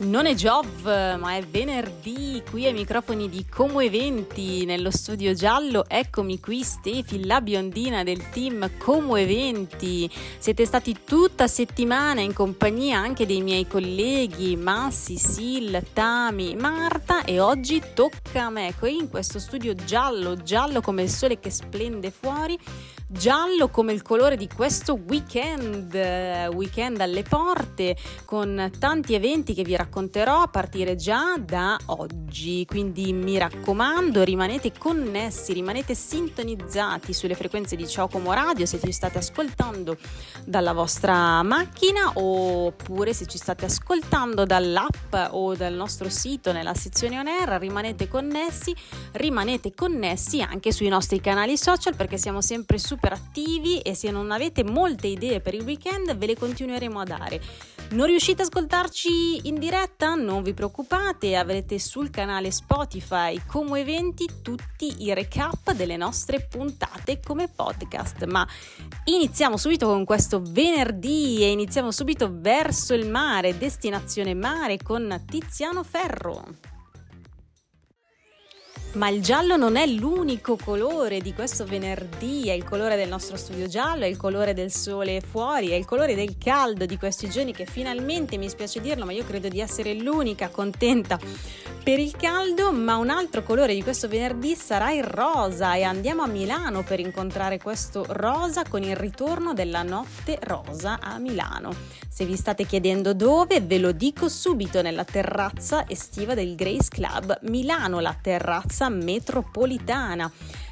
Non è Giov, ma è venerdì qui ai microfoni di Como Eventi nello studio giallo. Eccomi qui, Stefi, la biondina del team Como Eventi. Siete stati tutta settimana in compagnia anche dei miei colleghi Massi, Sil, Tami, Marta e oggi tocca me qui in questo studio giallo, giallo come il sole che splende fuori giallo come il colore di questo weekend, weekend alle porte con tanti eventi che vi racconterò a partire già da oggi. Quindi mi raccomando, rimanete connessi, rimanete sintonizzati sulle frequenze di Ciao Como Radio se ci state ascoltando dalla vostra macchina oppure se ci state ascoltando dall'app o dal nostro sito nella sezione on air, rimanete connessi, rimanete connessi anche sui nostri canali social perché siamo sempre su super attivi e se non avete molte idee per il weekend ve le continueremo a dare. Non riuscite ad ascoltarci in diretta? Non vi preoccupate, avrete sul canale Spotify come eventi tutti i recap delle nostre puntate come podcast. Ma iniziamo subito con questo venerdì e iniziamo subito verso il mare, destinazione mare con Tiziano Ferro. Ma il giallo non è l'unico colore di questo venerdì, è il colore del nostro studio giallo, è il colore del sole fuori, è il colore del caldo di questi giorni che finalmente, mi spiace dirlo, ma io credo di essere l'unica contenta per il caldo, ma un altro colore di questo venerdì sarà il rosa e andiamo a Milano per incontrare questo rosa con il ritorno della notte rosa a Milano. Se vi state chiedendo dove, ve lo dico subito nella terrazza estiva del Grace Club Milano, la terrazza metropolitana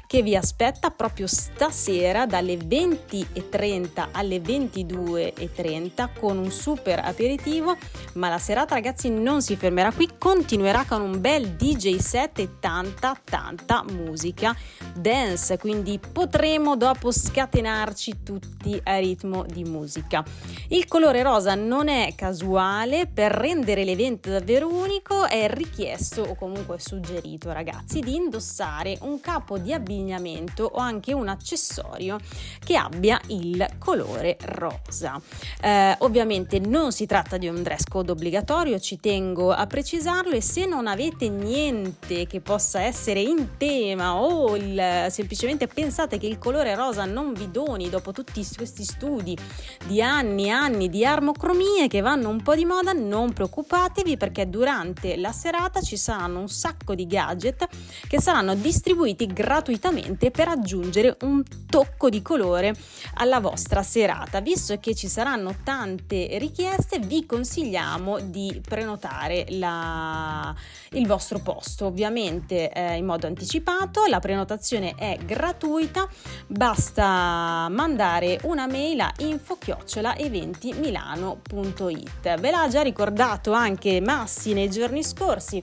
che vi aspetta proprio stasera dalle 20.30 alle 22.30 con un super aperitivo, ma la serata ragazzi non si fermerà qui, continuerà con un bel DJ set e tanta tanta musica dance, quindi potremo dopo scatenarci tutti a ritmo di musica. Il colore rosa non è casuale, per rendere l'evento davvero unico è richiesto o comunque suggerito ragazzi di indossare un capo di abbigliamento abbigliamento o anche un accessorio che abbia il colore rosa. Eh, ovviamente non si tratta di un dress code obbligatorio, ci tengo a precisarlo e se non avete niente che possa essere in tema o il, semplicemente pensate che il colore rosa non vi doni dopo tutti questi studi di anni e anni di armocromie che vanno un po' di moda, non preoccupatevi perché durante la serata ci saranno un sacco di gadget che saranno distribuiti gratuitamente gratuitamente per aggiungere un tocco di colore alla vostra serata. Visto che ci saranno tante richieste, vi consigliamo di prenotare la, il vostro posto, ovviamente eh, in modo anticipato. La prenotazione è gratuita, basta mandare una mail a info-eventimilano.it. Ve l'ha già ricordato anche Massi nei giorni scorsi.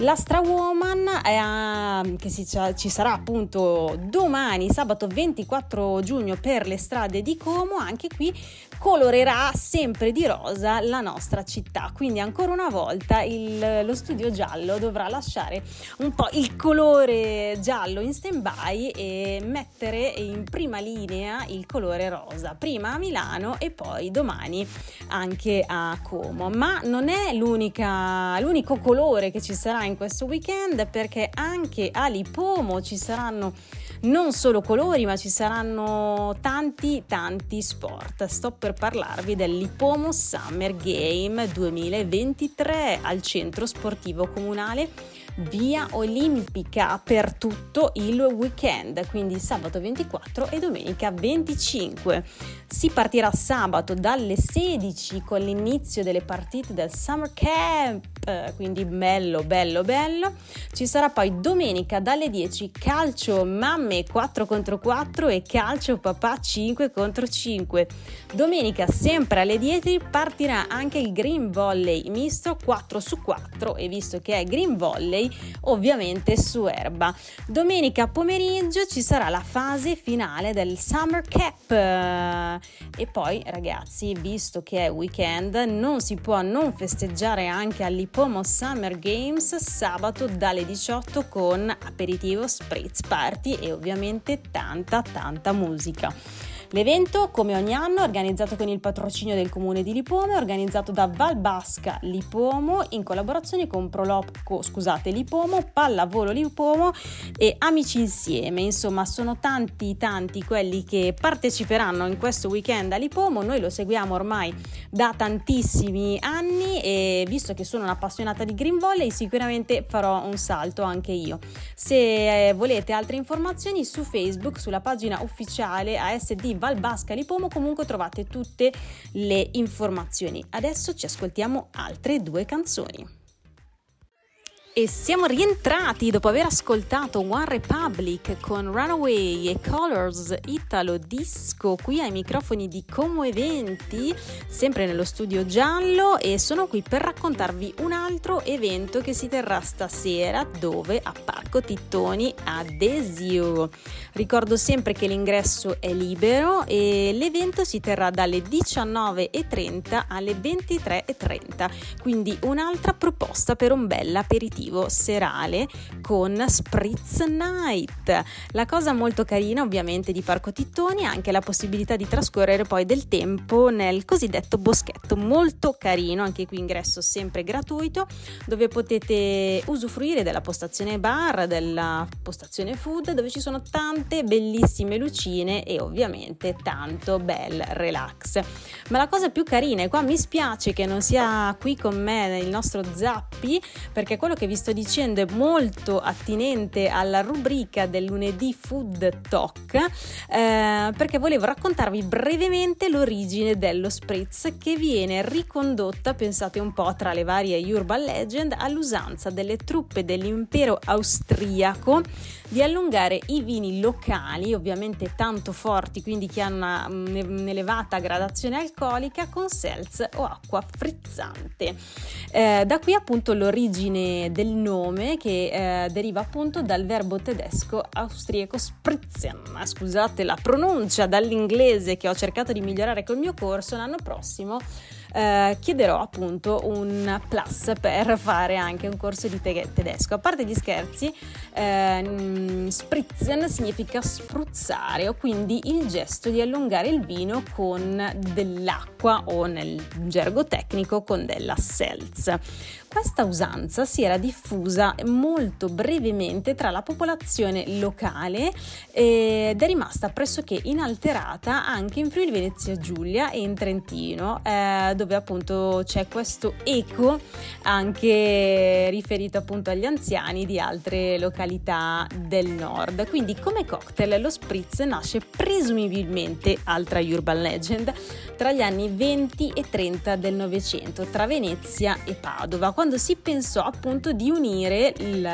La Strawoman è, che si, ci sarà appunto domani, sabato 24 giugno, per le strade di Como, anche qui colorerà sempre di rosa la nostra città. Quindi ancora una volta il, lo studio giallo dovrà lasciare un po' il colore giallo in stand-by e mettere in prima linea il colore rosa, prima a Milano e poi domani anche a Como. Ma non è l'unico colore che ci sarà in questo weekend perché anche a Lipomo ci saranno non solo colori, ma ci saranno tanti tanti sport. Sto per parlarvi dell'Ipomo Summer Game 2023 al centro sportivo comunale via Olimpica per tutto il weekend, quindi sabato 24 e domenica 25. Si partirà sabato dalle 16 con l'inizio delle partite del Summer Camp quindi bello, bello, bello. Ci sarà poi domenica dalle 10 calcio mamme 4 contro 4 e calcio papà 5 contro 5. Domenica sempre alle 10 partirà anche il green volley misto 4 su 4 e visto che è green volley ovviamente su erba. Domenica pomeriggio ci sarà la fase finale del Summer Cap e poi ragazzi visto che è weekend non si può non festeggiare anche all'ipotesi Como Summer Games sabato dalle 18 con aperitivo spritz party e ovviamente tanta tanta musica. L'evento, come ogni anno, è organizzato con il patrocinio del comune di Lipomo, è organizzato da Valbasca Lipomo in collaborazione con Prolopco, scusate, Lipomo, Pallavolo Lipomo e Amici Insieme. Insomma, sono tanti tanti quelli che parteciperanno in questo weekend a Lipomo. Noi lo seguiamo ormai da tantissimi anni e visto che sono un'appassionata di Green Volley, sicuramente farò un salto anche io. Se eh, volete altre informazioni su Facebook, sulla pagina ufficiale ASD Valbasca Lipomo, comunque trovate tutte le informazioni. Adesso ci ascoltiamo altre due canzoni. E siamo rientrati dopo aver ascoltato One Republic con Runaway e Colors Italo Disco qui ai microfoni di Como Eventi, sempre nello studio giallo e sono qui per raccontarvi un altro evento che si terrà stasera dove a Parco Tittoni ad Desio. Ricordo sempre che l'ingresso è libero e l'evento si terrà dalle 19.30 alle 23.30, quindi un'altra proposta per un bel aperitivo aperitivo serale con Spritz Night. La cosa molto carina ovviamente di Parco Tittoni è anche la possibilità di trascorrere poi del tempo nel cosiddetto boschetto, molto carino, anche qui ingresso sempre gratuito, dove potete usufruire della postazione bar, della postazione food, dove ci sono tante bellissime lucine e ovviamente tanto bel relax. Ma la cosa più carina, e qua mi spiace che non sia qui con me il nostro Zappi, perché quello che vi sto dicendo è molto attinente alla rubrica del lunedì Food Talk eh, perché volevo raccontarvi brevemente l'origine dello spritz che viene ricondotta, pensate un po', tra le varie urban legend all'usanza delle truppe dell'impero austriaco di allungare i vini locali, ovviamente tanto forti, quindi che hanno una, un'elevata gradazione alcolica, con seltz o acqua frizzante. Eh, da qui appunto l'origine del nome che eh, deriva appunto dal verbo tedesco austriaco spritzen. Scusate la pronuncia dall'inglese che ho cercato di migliorare col mio corso l'anno prossimo eh, chiederò appunto un plus per fare anche un corso di te- tedesco. A parte gli scherzi, eh, spritzen significa spruzzare o quindi il gesto di allungare il vino con dell'acqua o nel gergo tecnico con della seltz. Questa usanza si era diffusa molto brevemente tra la popolazione locale ed è rimasta pressoché inalterata anche in Friuli Venezia Giulia e in Trentino, eh, dove appunto c'è questo eco anche riferito appunto agli anziani di altre località del nord. Quindi come cocktail lo spritz nasce presumibilmente, altra urban legend, tra gli anni 20 e 30 del Novecento, tra Venezia e Padova, quando si pensò appunto di unire il,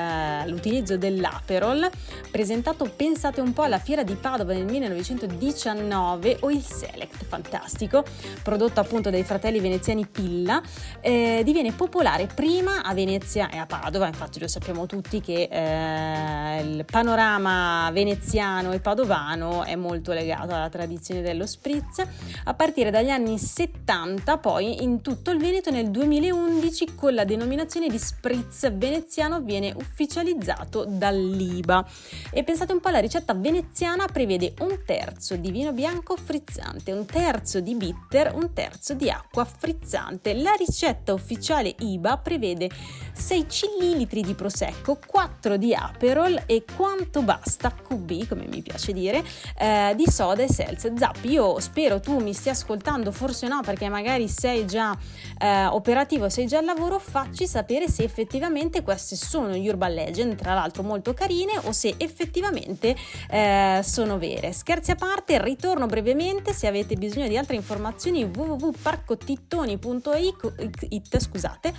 l'utilizzo dell'Aperol, presentato pensate un po' alla fiera di Padova nel 1919 o il Select, fantastico, prodotto appunto dai fratelli veneziani Pilla, eh, diviene popolare prima a Venezia e a Padova, infatti lo sappiamo tutti che eh, il panorama veneziano e padovano è molto legato alla tradizione dello spritz, a partire dagli anni 70 poi in tutto il Veneto nel 2011 con la denominazione di spritz veneziano viene ufficializzato dall'IBA. E pensate un po' alla ricetta veneziana prevede un terzo di vino bianco frizzante, un terzo di bitter, un terzo di acqua frizzante. La ricetta ufficiale IBA prevede 6 cl di prosecco, 4 di aperol e quanto basta QB, come mi piace dire, eh, di soda e seltz. Zappi, io spero tu mi stia ascoltando, forse no perché magari sei già eh, operativo, sei già al lavoro, facci sapere se effettivamente queste sono urban legend, tra l'altro molto carine, o se effettivamente eh, sono vere. Scherzi a parte, ritorno brevemente, se avete bisogno di altre informazioni www.parcotittoni.it, scusate,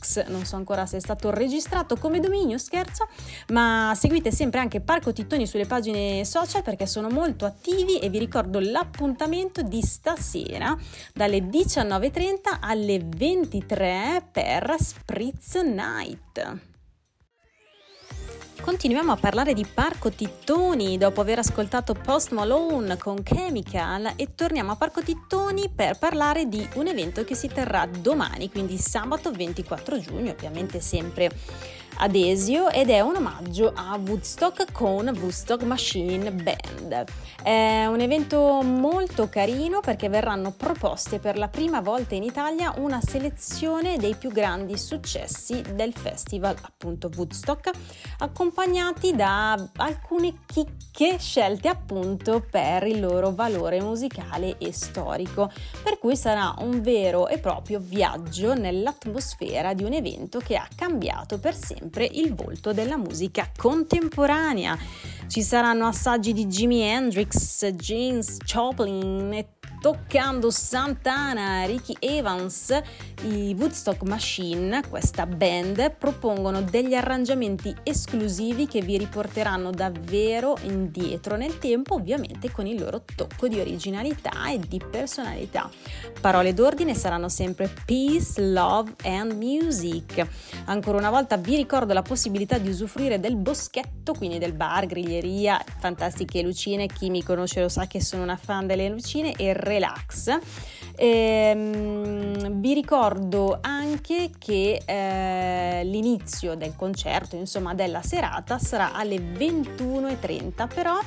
X, non so ancora se è stato registrato come dominio, scherzo, ma seguite sempre anche Parco Tittoni sulle pagine social perché sono molto attivi e vi ricordo l'appuntamento di stasera dalle 19.30 alle 23 per Spritz Night. Continuiamo a parlare di Parco Tittoni dopo aver ascoltato Post Malone con Chemical e torniamo a Parco Tittoni per parlare di un evento che si terrà domani, quindi sabato 24 giugno, ovviamente sempre Adesio ed è un omaggio a Woodstock con Woodstock Machine Band. È un evento molto carino perché verranno proposte per la prima volta in Italia una selezione dei più grandi successi del festival appunto Woodstock accompagnati da alcune chicche scelte appunto per il loro valore musicale e storico per cui sarà un vero e proprio viaggio nell'atmosfera di un evento che ha cambiato per sempre sempre il volto della musica contemporanea. Ci saranno assaggi di Jimi Hendrix, James Joplin e toccando Santana, Ricky Evans, i Woodstock Machine, questa band, propongono degli arrangiamenti esclusivi che vi riporteranno davvero indietro nel tempo, ovviamente con il loro tocco di originalità e di personalità. Parole d'ordine saranno sempre peace, love and music. Ancora una volta vi ricordo la possibilità di usufruire del boschetto, quindi del bar, griglieria, fantastiche lucine. Chi mi conosce lo sa che sono una fan delle lucine e relax. Ehm, vi ricordo anche che eh, l'inizio del concerto, insomma della serata, sarà alle 21.30, però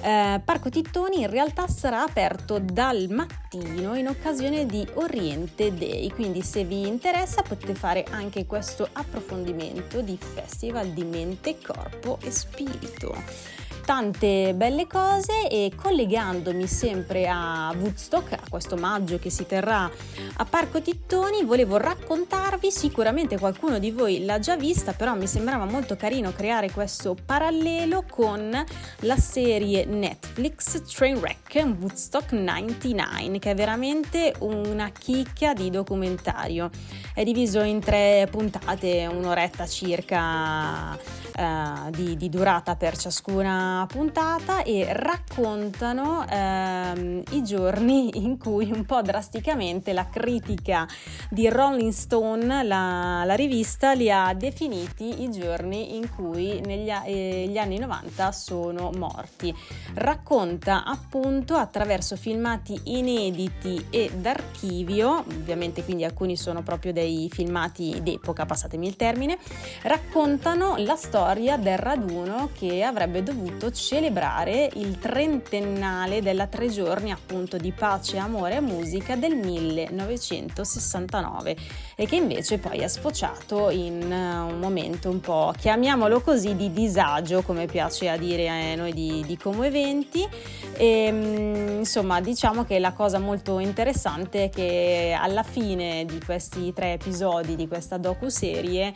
eh, Parco Tittoni in realtà sarà aperto dal mattino in occasione di Oriente Day, quindi se vi interessa potete fare anche questo approfondimento di festival di mente, corpo e spirito tante belle cose e collegandomi sempre a Woodstock, a questo maggio che si terrà a Parco Tittoni, volevo raccontarvi, sicuramente qualcuno di voi l'ha già vista, però mi sembrava molto carino creare questo parallelo con la serie Netflix Trainwreck Woodstock 99, che è veramente una chicca di documentario. È diviso in tre puntate, un'oretta circa eh, di, di, durata per ciascuna puntata e raccontano ehm, i giorni in cui un po' drasticamente la critica di Rolling Stone, la, la rivista, li ha definiti i giorni in cui negli eh, gli anni 90 sono morti. Racconta appunto attraverso filmati inediti e d'archivio, ovviamente quindi alcuni sono proprio dei filmati d'epoca, passatemi il termine, raccontano la storia storia del raduno che avrebbe dovuto celebrare il trentennale della tre giorni appunto di pace, amore e musica del 1969 e che invece poi è sfociato in eh, un momento un po', chiamiamolo così, di disagio come piace a dire a noi di, di Como Eventi. E mm, insomma diciamo che la cosa molto interessante è che alla fine di questi tre episodi di questa docu-serie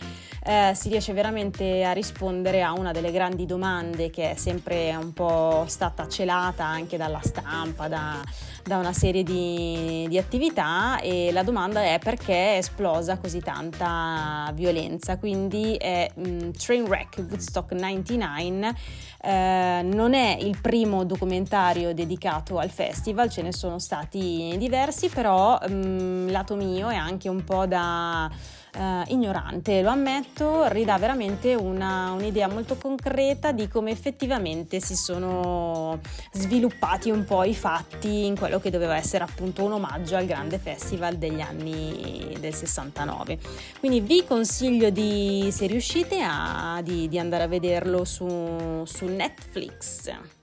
eh, si riesce veramente a rispondere a una delle grandi domande che è sempre un po' stata celata anche dalla stampa, da, da una serie di, di, attività e la domanda è perché è esplosa così tanta violenza. Quindi è um, Trainwreck Woodstock 99 eh, non è il primo documentario dedicato al festival, ce ne sono stati diversi, però um, lato mio è anche un po' da eh, ignorante, lo ammetto, ridà veramente una, un'idea molto concreta di come effettivamente si sono sviluppati un po' i fatti in quello che doveva essere appunto un omaggio al grande festival degli anni del 69. Quindi vi consiglio di, se riuscite, a, di, di andare a vederlo su, su Netflix.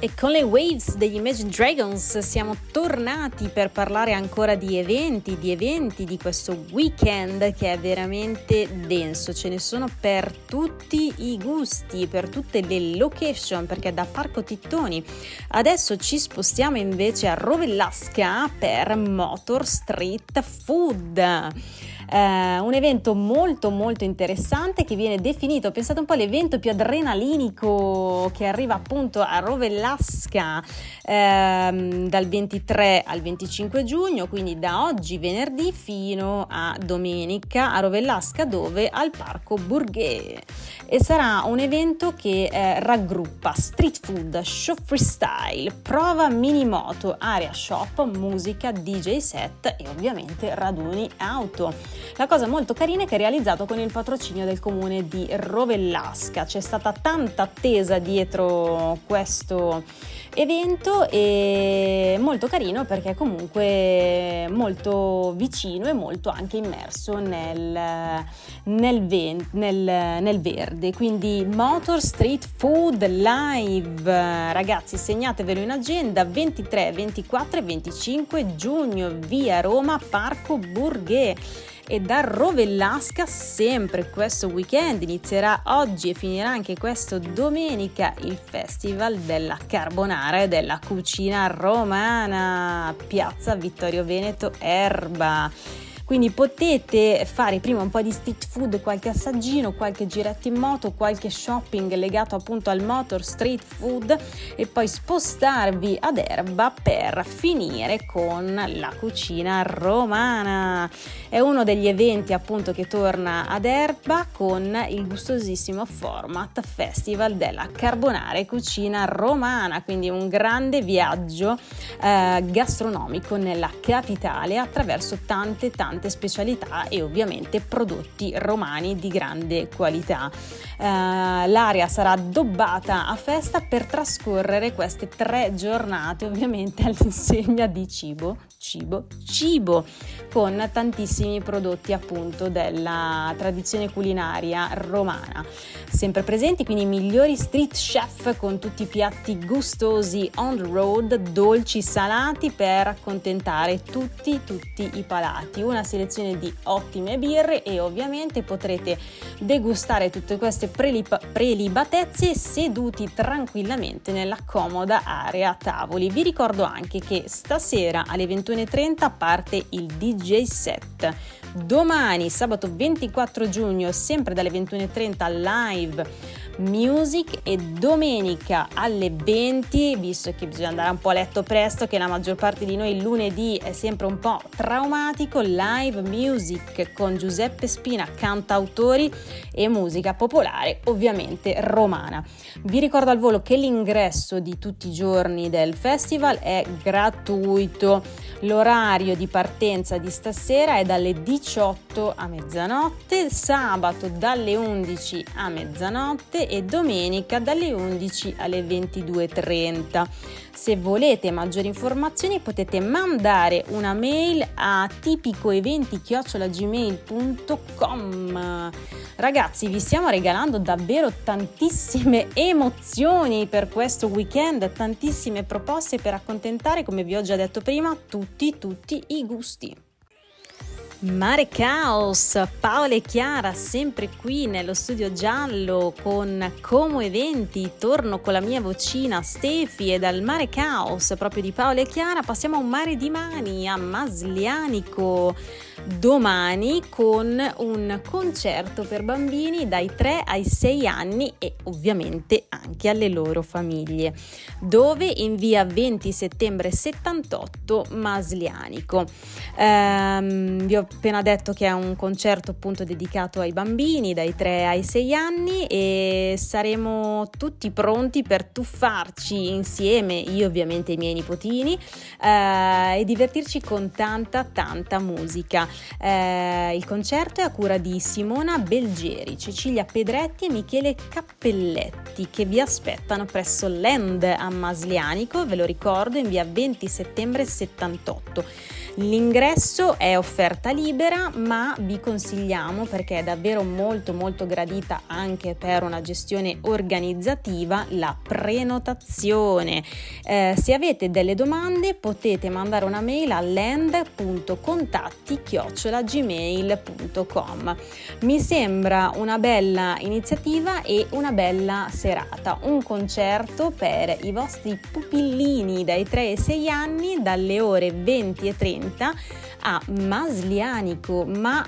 E con le Waves degli Imagine Dragons siamo tornati per parlare ancora di eventi, di eventi di questo weekend che è veramente denso. Ce ne sono per tutti i gusti, per tutte le location, perché da Parco Tittoni adesso ci spostiamo invece a Rovellasca per Motor Street Food eh, un evento molto molto interessante che viene definito, pensate un po' l'evento più adrenalinico che arriva appunto a Rovellasca ehm, dal 23 al 25 giugno, quindi da oggi venerdì fino a domenica a Rovellasca dove al Parco Bourget e sarà un evento che eh, raggruppa street food, show freestyle, prova mini moto, area shop, musica, DJ set e ovviamente raduni auto. La cosa molto carina è che è realizzato con il patrocinio del comune di Rovellasca. C'è stata tanta attesa dietro questo evento e molto carino perché comunque molto vicino e molto anche immerso nel, nel, ven- nel, nel verde. Quindi Motor Street Food Live, ragazzi segnatevelo in agenda 23, 24 e 25 giugno via Roma Parco Bourget e da Rovellasca sempre questo weekend inizierà oggi e finirà anche questo domenica il Festival della Carbonara e della cucina romana Piazza Vittorio Veneto Erba quindi potete fare prima un po' di street food, qualche assaggino, qualche giretto in moto, qualche shopping legato appunto al motor street food e poi spostarvi ad Erba per finire con la cucina romana. È uno degli eventi appunto che torna ad Erba con il gustosissimo format Festival della Carbonara e Cucina Romana, quindi un grande viaggio eh, gastronomico nella capitale attraverso tante tante tante specialità e ovviamente prodotti romani di grande qualità. Uh, l'area sarà addobbata a festa per trascorrere queste tre giornate ovviamente all'insegna di cibo, cibo, cibo, con tantissimi prodotti appunto della tradizione culinaria romana. Sempre presenti quindi i migliori street chef con tutti i piatti gustosi on the road, dolci, salati per accontentare tutti, tutti i palati. Una selezione di ottime birre e ovviamente potrete degustare tutte queste prelib- prelibatezze seduti tranquillamente nella comoda area tavoli. Vi ricordo anche che stasera alle 21.30 parte il DJ set. Domani, sabato 24 giugno, sempre dalle 21.30 live Music e domenica alle 20, visto che bisogna andare un po' a letto presto, che la maggior parte di noi lunedì è sempre un po' traumatico, live music con Giuseppe Spina, cantautori e musica popolare, ovviamente romana. Vi ricordo al volo che l'ingresso di tutti i giorni del festival è gratuito. L'orario di partenza di stasera è dalle 18 a mezzanotte, sabato dalle 11 a mezzanotte e domenica dalle 11 alle 22.30. Se volete maggiori informazioni potete mandare una mail a tipicoeventi-gmail.com Ragazzi vi stiamo regalando davvero tantissime emozioni per questo weekend, tantissime proposte per accontentare, come vi ho già detto prima, tutti, tutti i gusti. Mare Caos, Paola e Chiara sempre qui nello studio giallo con Como Eventi, torno con la mia vocina Stefi e dal Mare Caos proprio di Paola e Chiara passiamo a un mare di mani a Maslianico domani con un concerto per bambini dai 3 ai 6 anni e ovviamente anche alle loro famiglie, dove in via 20 settembre 78 Maslianico. Ehm, vi ho appena detto che è un concerto appunto dedicato ai bambini dai 3 ai 6 anni e saremo tutti pronti per tuffarci insieme, io ovviamente e i miei nipotini, eh, e divertirci con tanta tanta musica. Eh, il concerto è a cura di Simona Belgeri, Cecilia Pedretti e Michele Cappelletti che vi aspettano presso l'End a Maslianico, ve lo ricordo, in via 20 settembre 78. L'ingresso è offerta libera, ma vi consigliamo perché è davvero molto molto gradita anche per una gestione organizzativa la prenotazione. Eh, se avete delle domande potete mandare una mail a land.contatti@gmail.com. Mi sembra una bella iniziativa e una bella serata, un concerto per i vostri pupillini dai 3 ai 6 anni dalle ore 20 e 30 a Maslianico, ma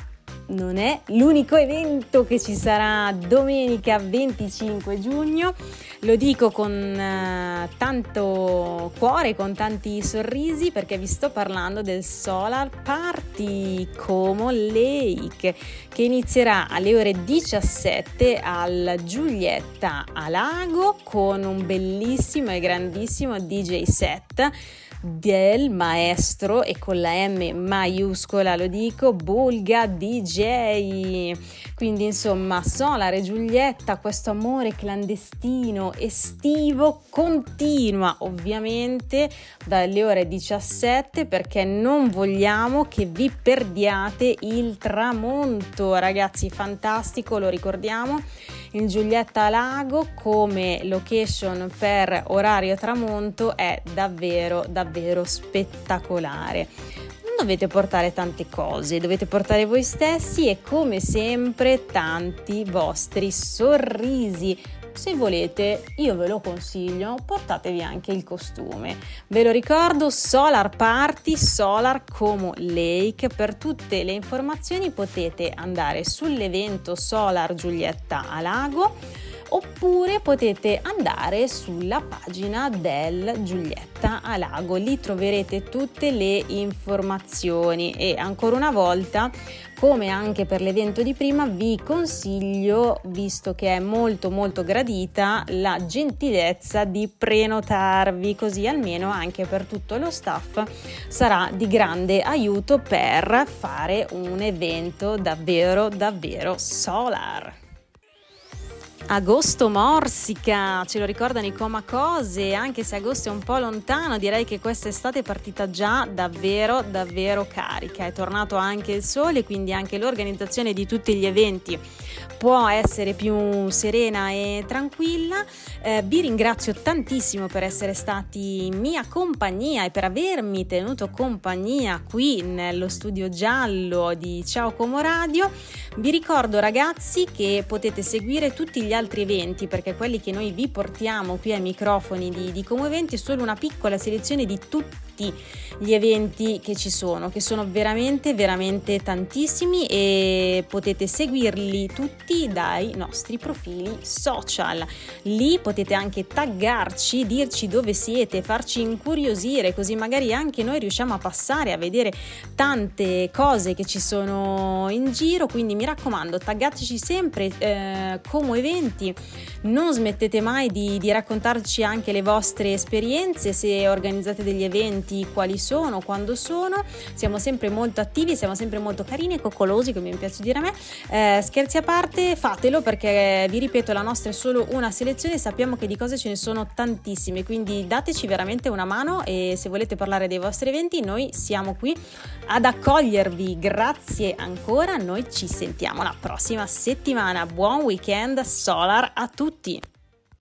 non è l'unico evento che ci sarà domenica 25 giugno. Lo dico con uh, tanto cuore, con tanti sorrisi, perché vi sto parlando del Solar Party Como Lake, che inizierà alle ore 17 al Giulietta a Lago con un bellissimo e grandissimo DJ set del maestro e con la M maiuscola lo dico, Bulga DJ. Quindi insomma Solar e Giulietta, questo amore clandestino estivo continua ovviamente dalle ore 17 perché non vogliamo che vi perdiate il tramonto. Ragazzi, fantastico, lo ricordiamo il Giulietta Lago come location per orario tramonto è davvero davvero spettacolare dovete portare tante cose, dovete portare voi stessi e come sempre tanti vostri sorrisi. Se volete, io ve lo consiglio, portatevi anche il costume. Ve lo ricordo, Solar Party, Solar Como Lake. Per tutte le informazioni potete andare sull'evento Solar Giulietta a Lago oppure potete andare sulla pagina del Giulietta a Lago, lì troverete tutte le informazioni. E ancora una volta come anche per l'evento di prima vi consiglio visto che è molto molto gradita la gentilezza di prenotarvi così almeno anche per tutto lo staff sarà di grande aiuto per fare un evento davvero davvero solar Agosto morsica, ce lo ricordano i coma cose, anche se agosto è un po' lontano, direi che quest'estate è partita già davvero davvero carica. È tornato anche il sole, quindi anche l'organizzazione di tutti gli eventi può essere più serena e tranquilla. Eh, vi ringrazio tantissimo per essere stati in mia compagnia e per avermi tenuto compagnia qui nello studio giallo di Ciao Como Radio. Vi ricordo ragazzi che potete seguire tutti gli altri eventi perché quelli che noi vi portiamo qui ai microfoni di, di Como Eventi è solo una piccola selezione di tutti tutti gli eventi che ci sono, che sono veramente, veramente tantissimi e potete seguirli tutti dai nostri profili social. Lì potete anche taggarci, dirci dove siete, farci incuriosire, così magari anche noi riusciamo a passare a vedere tante cose che ci sono in giro. Quindi mi raccomando, taggateci sempre eh, come eventi, non smettete mai di, di raccontarci anche le vostre esperienze se organizzate degli eventi eventi quali sono, quando sono, siamo sempre molto attivi, siamo sempre molto carini e coccolosi come mi piace dire a me. Eh, scherzi a parte, fatelo perché vi ripeto la nostra è solo una selezione, sappiamo che di cose ce ne sono tantissime, quindi dateci veramente una mano e se volete parlare dei vostri eventi noi siamo qui ad accogliervi. Grazie ancora, noi ci sentiamo la prossima settimana. Buon weekend solar a tutti!